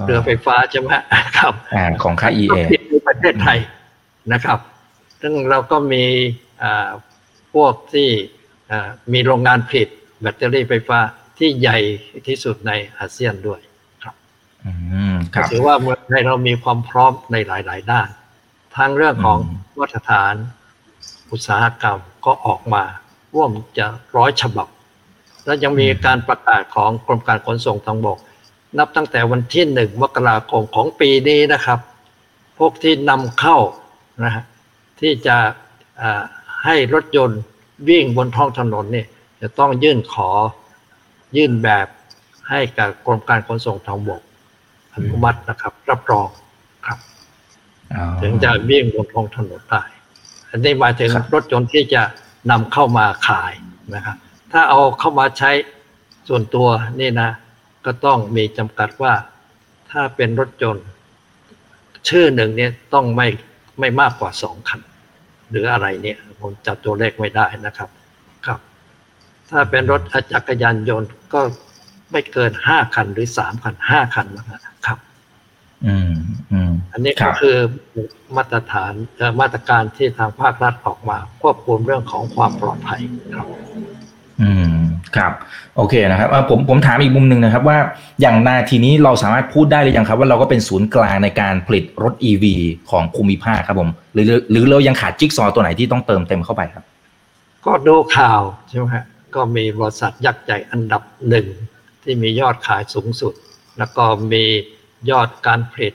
เรือไฟฟ้าใช่ไหมครับของค่ายเอในประเทศไทยนะครับ ซึ่งเราก็มีพวกที่มีโรงงานผลิตแบตเตอรี่ไฟฟ้าที่ใหญ่ที่สุดในอาเซียนด้วยครับ ถือว่าเมืองไทยเรามีความพร้อมในหลาย ๆ ด้าน ทั้งเรื่องของมาตรฐานอุตสาหกรรมก็ออกมาร่วมจะร้อยฉบับ และยังมีการประกาศของกรมการขนส่งทางบก นับตั้งแต่วันที่หนึ่งมกราคมของปีนี้นะครับ พวกที่นำเข้านะฮะที่จะให้รถยนต์วิ่งบนท้องถนนเนี่ยจะต้องยื่นขอยื่นแบบให้กับกรมการขนส่งทางบก อนุมัตินะครับ รับรองครับถึงจะวิ่งบนท้องถนนได้อันนี้หมายถึงรถยนต์ที่จะนำเข้ามาขายนะครับ ถ้าเอาเข้ามาใช้ส่วนตัวนี่นะ ก็ต้องมีจำกัดว่าถ้าเป็นรถยนต์ ชื่อหนึ่งเนี่ยต้องไม่ไม่มากกว่าสองคัน หรืออะไรเนี่ยผมจับตัวเลขไม่ได้นะครับถ้าเป็นรถจักรยานยนต์ก็ไม่เกินห้าคันหรือสามคันห้าคันนะครับ อืมอืมอันนี้ก็คือมาตรฐานมาตรการที่ทางภาครัฐออกมา ควบคุมเรื่องของความปลอดภัยครับ อืมครับโอเคนะครับผมผมถามอีกมุมหนึ่งนะครับว่าอย่างนาทีนี้เราสามารถพูดได้หรือยังครับ ว่าเราก็เป็นศูนย์กลางในการผลิตรถ e ีของภูมิภาคครับผม หรือหรือเรายังขาดจิ๊กซอตัวไหนที่ต้องเติมเต็มเข้าไปครับ ก็ดูข่าวใช่ไหมฮะก็มีบริษัทยักษ์ใหญ่อันดับหนึ่งที่มียอดขายสูงสุด แล้วก็มี ยอดการผลิต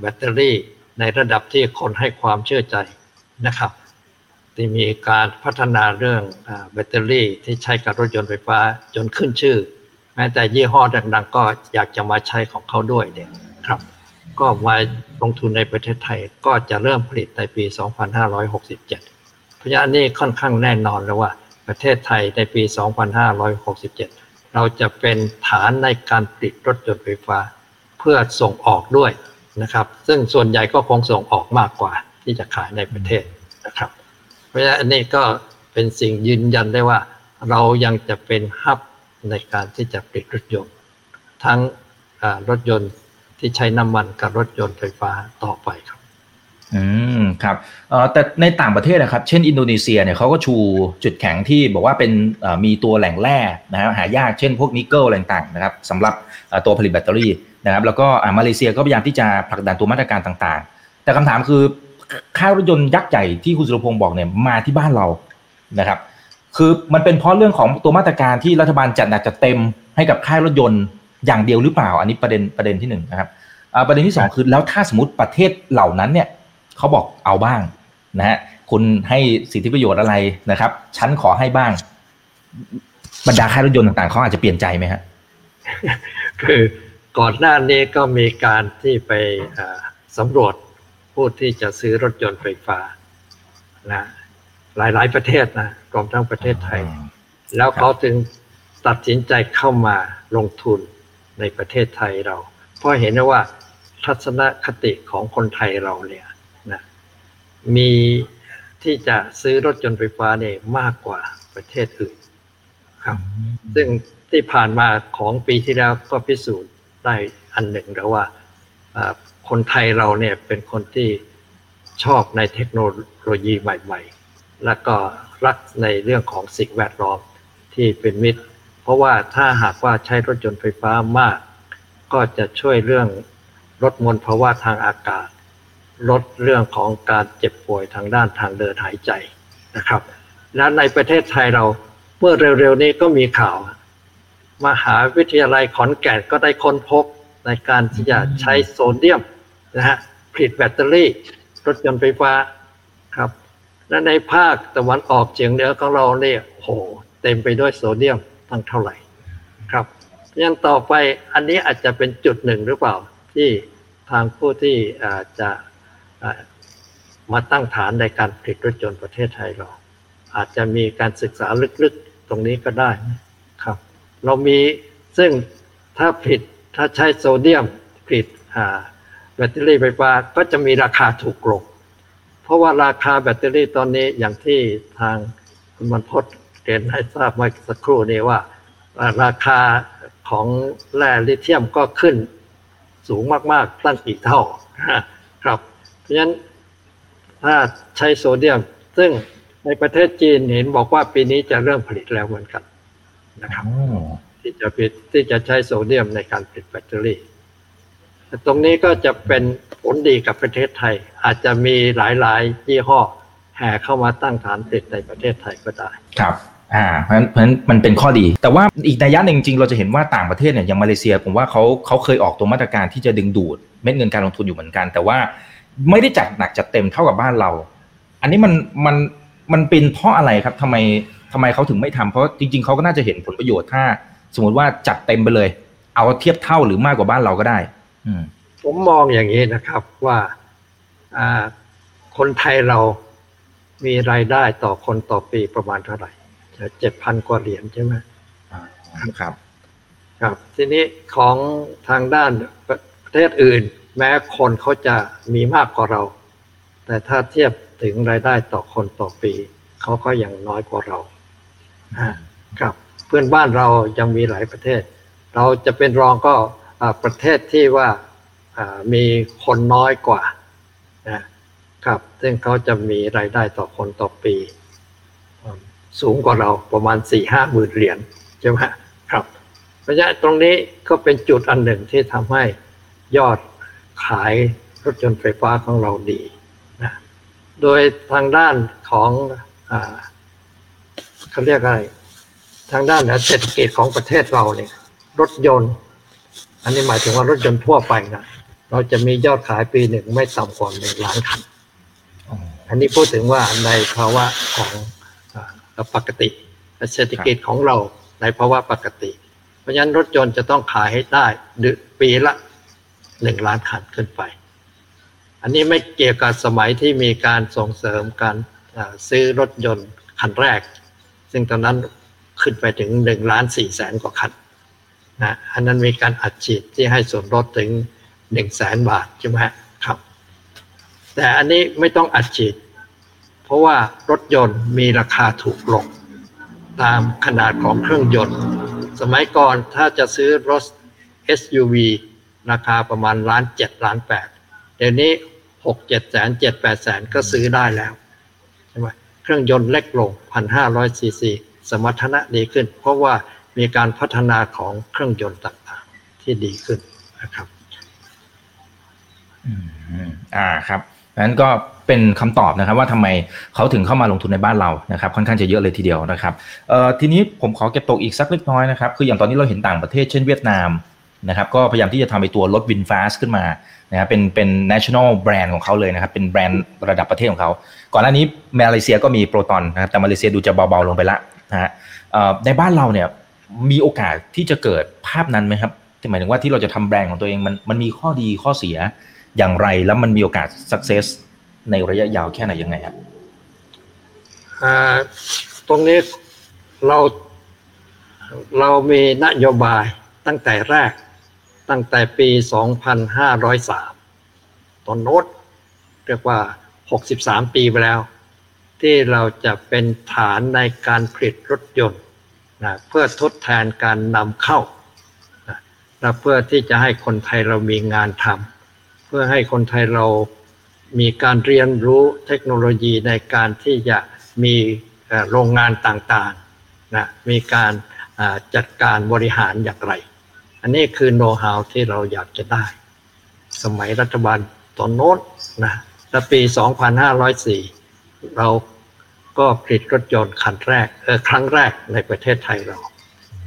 แบตเตอรี่ในระดับที่คนให้ความเชื่อใจนะครับที่มีการพัฒนาเรื่องแบตเตอรี่ที่ใช้กับรถยนต์ไฟฟ้าจนขึ้นชื่อ แม้แต่ยี่ห้อดังๆ ก็อยากจะมาใช้ของเขาด้วยเนี่ยครับ ก็มาลงทุนในประเทศไทยก็จะเริ่มผลิตในปี 2567 เพราะฉะนั้นนี่ค่อนข้างแน่นอนแล้วว่าประเทศไทยในปี 2567 เราจะเป็นฐานในการผลิตรถยนต์ไฟฟ้า เพื่อส่งออกด้วยนะครับ ซึ่งส่วนใหญ่ก็คงส่งออกมากกว่าที่จะขายในประเทศนะครับ เพราะฉะนั้นอันนี้ก็เป็นสิ่งยืนยันได้ว่า เรายังจะเป็น hub ในการที่จะผลิตรถยนต์ ทั้งรถยนต์ที่ใช้น้ำมันกับรถยนต์ไฟฟ้าต่อไปครับอืมครับแต่ในต่างประเทศนะครับ เช่นอินโดนีเซียเนี่ยเขาก็ชูจุดแข็งที่บอกว่าเป็นมีตัวแหล่งแร่นะครับหายากเช่นพวกนิกเกิลอะไรต่างๆนะครับสำหรับตัวผลิตแบตเตอรี่ นะครับแล้วก็มาเลเซียก็พยายามที่จะผลักดันตัวมาตรการต่างๆ แต่คำถามคือค่ายรถยนต์ยักษ์ใหญ่ที่คุณสุรพงศ์บอกเนี่ยมาที่บ้านเรานะครับ คือมันเป็นเพราะเรื่องของตัวมาตรการที่รัฐบาลจัดหนักจัดเต็มให้กับค่ายรถยนต์อย่างเดียวหรือเปล่า อันนี้ประเด็นประเด็นที่หนึ่งนะครับประเด็นที่สองคือแล้วถ้าสมมติประเทศเหล่านั้นเนี่ยเขาบอกเอาบ้างนะฮะคุณให้สิทธิประโยชน์อะไรนะครับฉันขอให้บ้าง บรรดาค่ายรถยนต์ต่างๆเขาอาจจะเปลี่ยนใจไหมฮะคือ ก่อนหน้านี้ก็มีการที่ไปสำรวจผู้ที่จะซื้อรถยนต์ไฟฟ้านะหลายๆประเทศนะรวมทั้งประเทศไทย แล้วเขาจึงตัดสินใจเข้ามาลงทุนในประเทศไทยเรา เพราะเห็นว่าทัศนคติของคนไทยเราเนี่ยนะมีที่จะซื้อรถยนต์ไฟฟ้าเนี่ยมากกว่าประเทศอื่นครับ ซึ่งที่ผ่านมาของปีที่แล้วก็พิสูจน์ ได้อันหนึ่งแล้วว่าคนไทยเราเนี่ยเป็นคนที่ชอบในเทคโนโลยีใหม่ ๆ แล้วก็รักในเรื่องของสิ่งแวดล้อมที่เป็นมิตร เพราะว่าถ้าหากว่าใช้รถยนต์ไฟฟ้ามาก ก็จะช่วยเรื่องลดมลภาวะทางอากาศ ลดเรื่องของการเจ็บป่วยทางด้านทางเดินหายใจนะครับ และในประเทศไทยเราเมื่อเร็วๆนี้ก็มีข่าว มหาวิทยาลัยขอนแก่นก็ได้ค้นพบในการที่จะใช้โซเดียมนะฮะผลิตแบตเตอรี่ รถยนต์ไฟฟ้าครับ และในภาคตะวันออกเฉียงเหนือของเราเนี่ยโหเต็มไปด้วยโซเดียมตั้งเท่าไหร่ครับยังต่อไปอันนี้อาจจะเป็นจุดหนึ่งหรือเปล่า ที่ทางผู้ที่จะมาตั้งฐานในการผลิตรถยนต์ประเทศไทยเรา อาจจะมีการศึกษาลึกๆตรงนี้ก็ได้ครับ เรามีซึ่งถ้าผลิตถ้าใช้โซเดียมผลิตแบตเตอรี่ไฟฟ้าก็จะมีราคาถูกลงเพราะว่าราคาแบตเตอรี่ตอนนี้อย่างที่ทางคุณมันพศเรียนให้ทราบเมื่อสักครู่นี้ว่า ราคาของแร่ลิเธียมก็ขึ้นสูงมากๆตั้งกี่เท่าครับ เพราะฉะนั้นถ้าใช้โซเดียม ซึ่งในประเทศจีนเห็นบอกว่าปีนี้จะเริ่มผลิตแล้วเหมือนกัน นะครับที่จะผลิตที่จะใช้โซเดียมในการผลิตแบตเตอรี่ตรงนี้ก็จะเป็นผลดีกับประเทศไทย อาจจะมีหลายๆยี่ห้อแห่เข้ามาตั้งฐานผลิตในประเทศไทยก็ได้ครับอ่าเพราะฉะนั้นมันเป็นข้อดี แต่ว่าอีกนัยยะหนึ่งจริงเราจะเห็นว่าต่างประเทศเนี่ยอย่างมาเลเซียผมว่าเขาเขาเคยออกตัวมาตรการที่จะดึงดูดเม็ดเงินการลงทุนอยู่เหมือนกัน แต่ว่าไม่ได้จัดหนักจัดเต็มเท่ากับบ้านเรา อันนี้มันมันมันเป็นเพราะอะไรครับทำไม ทำไมเขาถึงไม่ทำเพราะจริง ๆเขาก็น่าจะเห็นผลประโยชน์ถ้า สมมติว่าจัดเต็มไปเลย เอาเทียบเท่าหรือมากกว่าบ้านเราก็ได้ อืผมมองอย่างนี้นะครับว่าคนไทยเรามีรายได้ต่อคนต่อปีประมาณเท่าไหร่เจ็ดพันกว่าเหรียญใช่ไหมครับ ครับ ทีนี้ของทางด้านประเทศอื่น แม้คนเขาจะมีมากกว่าเรา แต่ถ้าเทียบถึงรายได้ต่อคนต่อปี เขาก็ยังน้อยกว่าเรา ครับเพื่อนบ้านเรายังมีหลายประเทศ เราจะเป็นรองก็ประเทศที่ว่ามีคนน้อยกว่านะครับซึ่งเขาจะมีรายได้ต่อคนต่อปี สูงกว่าเราประมาณสี่ห้าหมื่นเหรียญใช่ไหมครับเพราะฉะนั้นตรงนี้ก็เป็นจุดอันหนึ่งที่ทำให้ยอดขายรถยนต์ไฟฟ้าของเราดีนะโดยทางด้านของอ เขาเรียกอะไร ทางด้านเศรษฐกิจของประเทศเราเนี่ย รถยนต์ อันนี้หมายถึงว่ารถยนต์ทั่วไปนะเราจะมียอดขายปีหนึ่งไม่ต่ำกว่าหนึ่งล้านคันอันนี้พูดถึงว่าในภาวะของปกติเศรษฐกิจของเราในภาวะปกติ เพราะฉะนั้นรถยนต์จะต้องขายให้ได้ปีละหนึ่งล้านคันขึ้นไป อันนี้ไม่เกี่ยวกับสมัยที่มีการส่งเสริมการซื้อรถยนต์คันแรก ซึ่งตอนนั้นขึ้นไปถึงหนึ่งล้านสี่แสนกว่าคันนะอันนั้นมีการอัดฉีดที่ให้ส่วนลดถึงหนึ่งแสนบาทใช่ไหมครับ แต่อันนี้ไม่ต้องอัดฉีด เพราะว่ารถยนต์มีราคาถูกลงตามขนาดของเครื่องยนต์ สมัยก่อนถ้าจะซื้อรถ SUV ราคาประมาณล้านเจ็ดล้านแปดเดี๋ยวนี้หกเจ็ดแสนเจ็ดแปดแสนก็ซื้อได้แล้วใช่ไหม เครื่องยนต์เล็กลงพันห้าร้อยซีซี สมรรถนะดีขึ้น เพราะว่ามีการพัฒนาของเครื่องยนต์ต่างๆ ที่ดีขึ้นนะครับอืมอ่าครับนั้นก็เป็นคำตอบนะครับว่าทำไมเขาถึงเข้ามาลงทุนในบ้านเรานะครับ ค่อนข้างจะเยอะเลยทีเดียวนะครับเอ่อทีนี้ผมขอเก็บตกอีกสักเล็กน้อยนะครับ คืออย่างตอนนี้เราเห็นต่างประเทศเช่นเวียดนามนะครับ ก็พยายามที่จะทำไปตัวรถวินฟาสขึ้นมา นะครับเป็นเป็น national brand ของเขาเลยนะครับเป็นแบรนด์ระดับประเทศของเขา ก่อนหน้านี้มาเลเซียก็มีโปรตอนนะครับแต่มาเลเซียดูจะเบาๆลงไปละนะฮะในบ้านเราเนี่ยมีโอกาสที่จะเกิดภาพนั้นไหมครับหมายถึงว่าที่เราจะทำแบรนด์ของตัวเองมันมันมีข้อดีข้อเสียอย่างไรแล้วมันมีโอกาส success ในระยะยาวแค่ไหนยังไงครับตรงนี้เราเรามีนโยบายตั้งแต่แรก ตั้งแต่ปี 2503 ตอนโน้ตเรียกว่า 63 ปีไปแล้ว ที่เราจะเป็นฐานในการผลิตรถยนต์นะเพื่อทดแทนการนำเข้าและเพื่อที่จะให้คนไทยเรามีงานทำเพื่อให้คนไทยเรามีการเรียนรู้เทคโนโลยีในการที่จะมีโรงงานต่างๆนะมีการจัดการบริหารอย่างไร อันนี้คือโน้ตฮาวที่เราอยากจะได้ สมัยรัฐบาลตอนโน้นนะและปี 2504 เราก็ผลิตรถยนต์คันแรกเออครั้งแรกในประเทศไทยเรา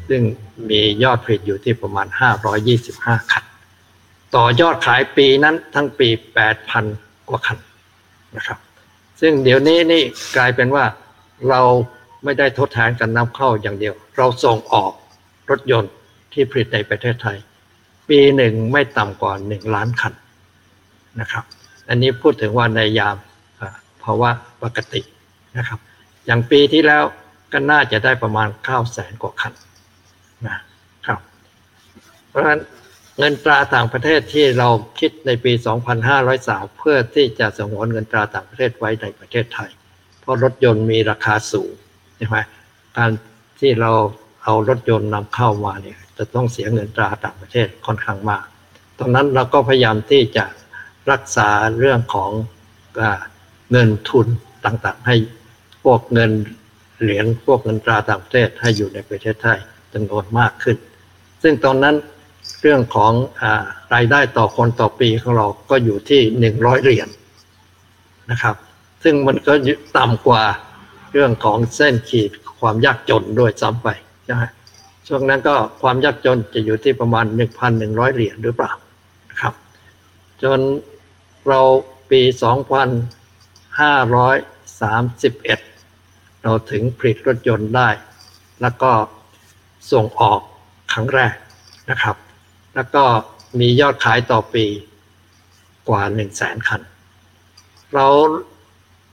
ซึ่งมียอดผลิตอยู่ที่ประมาณ 525 คัน ต่อยอดขายปีนั้นทั้งปี 8,000 กว่าคันนะครับ ซึ่งเดี๋ยวนี้นี่กลายเป็นว่าเราไม่ได้ทดแทนกันนำเข้าอย่างเดียว เราส่งออกรถยนต์ ที่ผลิตในประเทศไทย ปีหนึ่งไม่ต่ำกว่า1ล้านคันนะครับ อันนี้พูดถึงว่าในยามอ่าภาวะปกตินะครับ อย่างปีที่แล้วก็น่าจะได้ประมาณ9 0 0แสนกว่าคันนะครับ เพราะฉะนั้นเงินตราต่างประเทศที่เราคิดในปี 2503 เพื่อที่จะสงวนเงินตราต่างประเทศไว้ในประเทศไทย เพราะรถยนต์มีราคาสูงใช่ไหมการที่เราเอารถยนต์นำเข้ามาเนี่ย จะต้องเสียเงินตราต่างประเทศค่อนข้างมาก ตรงนั้นเราก็พยายามที่จะรักษาเรื่องของเงินทุนต่างๆ ให้พวกเงินเหรียญพวกเงินตราต่างประเทศให้อยู่ในประเทศไทยจำนวนมากขึ้น ซึ่งตอนนั้นเรื่องของอารายได้ต่อคนต่อปีของเราก็อยู่ที่หนึ่งร้อยเหรียญนะครับ ซึ่งมันก็ต่ำกว่าเรื่องของเส้นขีดความยากจนด้วยซ้ำไปใช่ไหม ช่วงนั้นก็ความยากจนจะอยู่ที่ประมาณ 1,100 เหรียญหรือเปล่านะครับ จนเราปี 2531 เราถึงผลิตรถยนต์ได้ แล้วก็ส่งออกครั้งแรกนะครับ แล้วก็มียอดขายต่อปีกว่า 1 0 0 0 0แสนคัน เรา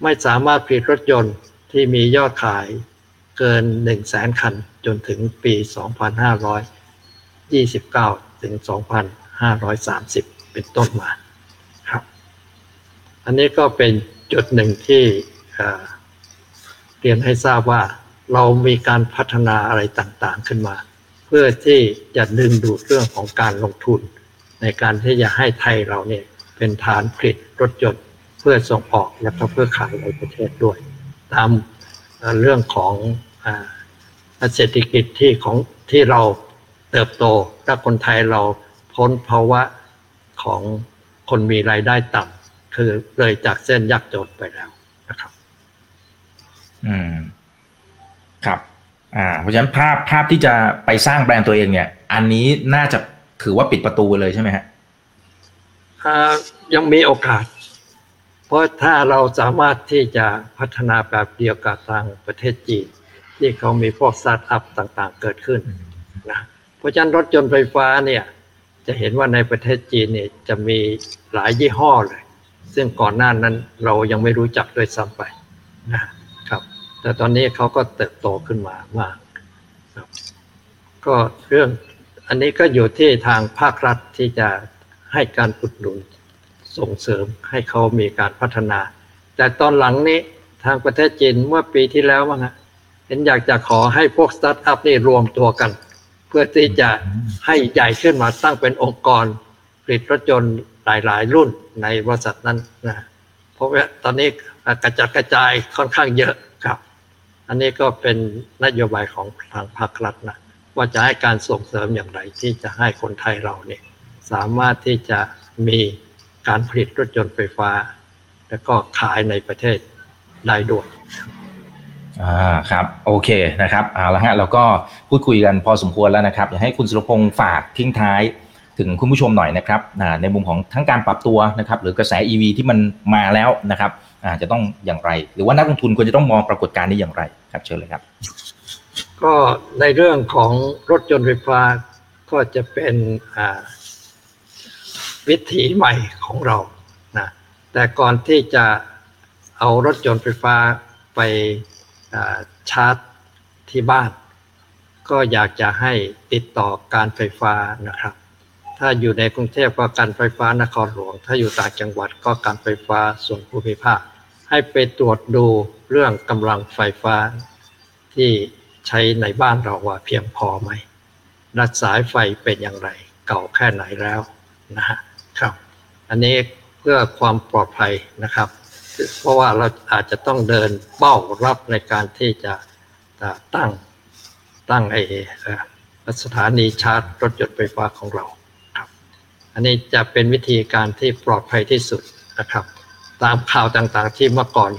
ไม่สามารถผลิตรถยนต์ที่มียอดขาย กิน 1 0 0 0 0แสนคันจนถึงปี 2529 ถึง 2530 เป็นต้นมาครับ อันนี้ก็เป็นจุดหนึ่งที่เรียนให้ทราบว่าเรามีการพัฒนาอะไรต่างๆขึ้นมา เพื่อที่จะดึงดูดเรื่องของการลงทุน ในการที่จะให้ไทยเราเนี่ยเป็นฐานผลิตรถยนต์เพื่อส่งออกและก็เพื่อขายในประเทศด้วย ตามเรื่องของ เศรษฐกิจที่ของที่เราเติบโตถ้าคนไทยเราพ้นภาวะของคนมีรายได้ต่ำคือเลยจากเส้นยากจนไปแล้วนะครับ อืม ครับ อ่า เพราะฉะนั้นภาพภาพที่จะไปสร้างแบรนด์ตัวเองเนี่ย อันนี้น่าจะถือว่าปิดประตูเลยใช่ไหมฮะอ่ายังมีโอกาส เพราะถ้าเราสามารถที่จะพัฒนาแบบเดียวกับทางประเทศจีน ที่เขามีพวกสตาร์ทอัพต่างๆ เกิดขึ้นนะเพราะฉะนั้นรถยนต์ไฟฟ้าเนี่ยจะเห็นว่าในประเทศจีนเนี่ยจะมีหลายยี่ห้อเลย ซึ่งก่อนหน้านั้นเรายังไม่รู้จักด้วยซ้ำไปนะครับ แต่ตอนนี้เขาก็เติบโตขึ้นมามากครับก็เรื่องไอ้อันนี้ก็อยู่ที่ทางภาครัฐที่จะให้การอุดหนุนส่งเสริมให้เขามีการพัฒนา แต่ตอนหลังนี้ทางประเทศจีนเมื่อปีที่แล้วมั้งฮะ เห็นอยากจะขอให้พวกสตาร์ทอัพนี่รวมตัวกัน เพื่อที่จะให้ใหญ่ขึ้นมาตั้งเป็นองค์กรผลิตรถยนต์หลาย ๆ รุ่นในบริษัทนั้นนะเพราะว่าตอนนี้กระจัดกระจายค่อนข้างเยอะครับ อันนี้ก็เป็นนโยบายของทางภาครัฐนะว่าจะให้การส่งเสริมอย่างไรที่จะให้คนไทยเราเนี่ยสามารถที่จะมีการผลิตรถยนต์ไฟฟ้า แล้วก็ขายในประเทศได้ด้วย อ่าครับโอเคนะครับเอาละฮะเราก็พูดคุยกันพอสมควรแล้วนะครับอยากให้คุณสุรพงศ์ฝากทิ้งท้ายถึงคุณผู้ชมหน่อยนะครับในมุมของทั้งการปรับตัวนะครับหรือกระแส EV ที่มันมาแล้วนะครับอาจะต้องอย่างไร หรือว่านักลงทุนควรจะต้องมองปรากฏการณ์นี้อย่างไรครับเชิญเลยครับ ก็ในเรื่องของรถยนต์ไฟฟ้าก็จะเป็นวิถีใหม่ของเรานะแต่ก่อนที่จะเอารถยนต์ไฟฟ้าไป ชาร์จที่บ้าน ก็อยากจะให้ติดต่อการไฟฟ้านะครับ ถ้าอยู่ในกรุงเทพก็การไฟฟ้านครหลวง ถ้าอยู่ต่างจังหวัดก็การไฟฟ้าส่วนภูมิภาค ให้ไปตรวจดูเรื่องกำลังไฟฟ้าที่ใช้ในบ้านเราว่าเพียงพอไหมรัดสายไฟเป็นอย่างไร เก่าแค่ไหนแล้วนะฮะครับ อันนี้เพื่อความปลอดภัยนะครับ เพราะว่าเราอาจจะต้องเดินเป้ารับในการที่จะตั้งตั้งไอ้สถานีชาร์จรถยนต์ไฟฟ้าของเราครับ อันนี้จะเป็นวิธีการที่ปลอดภัยที่สุดนะครับ ตามข่าวต่างๆที่เมื่อก่อน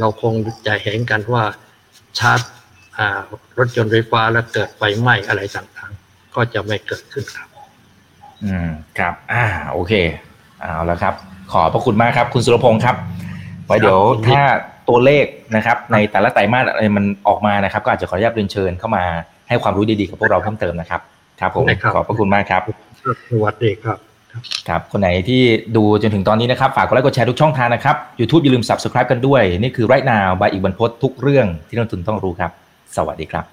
เราคงจะเห็นกันว่าชาร์จรถยนต์ไฟฟ้าแล้วเกิดไฟไหม้อะไรต่างๆ ก็จะไม่เกิดขึ้นครับ อืมครับ อ่า โอเค เอาละครับ ขอบพระคุณมากครับ คุณสุรพงศ์ครับ ไว้เดี๋ยวถ้าตัวเลขนะครับ ในแต่ละไตรมาสอะไรมันออกมานะครับ ก็อาจจะขออนุญาตเรียนเชิญเข้ามาให้ความรู้ดีๆกับพวกเราเพิ่มเติมนะครับครับผมขอบพระคุณมากครับสวัสดีครับครับคนไหนที่ดูจนถึงตอนนี้นะครับฝากกดไลค์กดแชร์ทุกช่องทางนะครับ YouTube อย่าลืม Subscribe กันด้วย นี่คือ Right Now บายอีกบรรพททุกเรื่องที่นักทุนต้องรู้ครับ สวัสดีครับ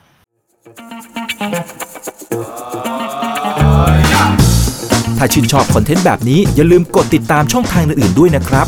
ถ้าชื่นชอบคอนเทนต์แบบนี้อย่าลืมกดติดตามช่องทางอื่นๆด้วยนะครับ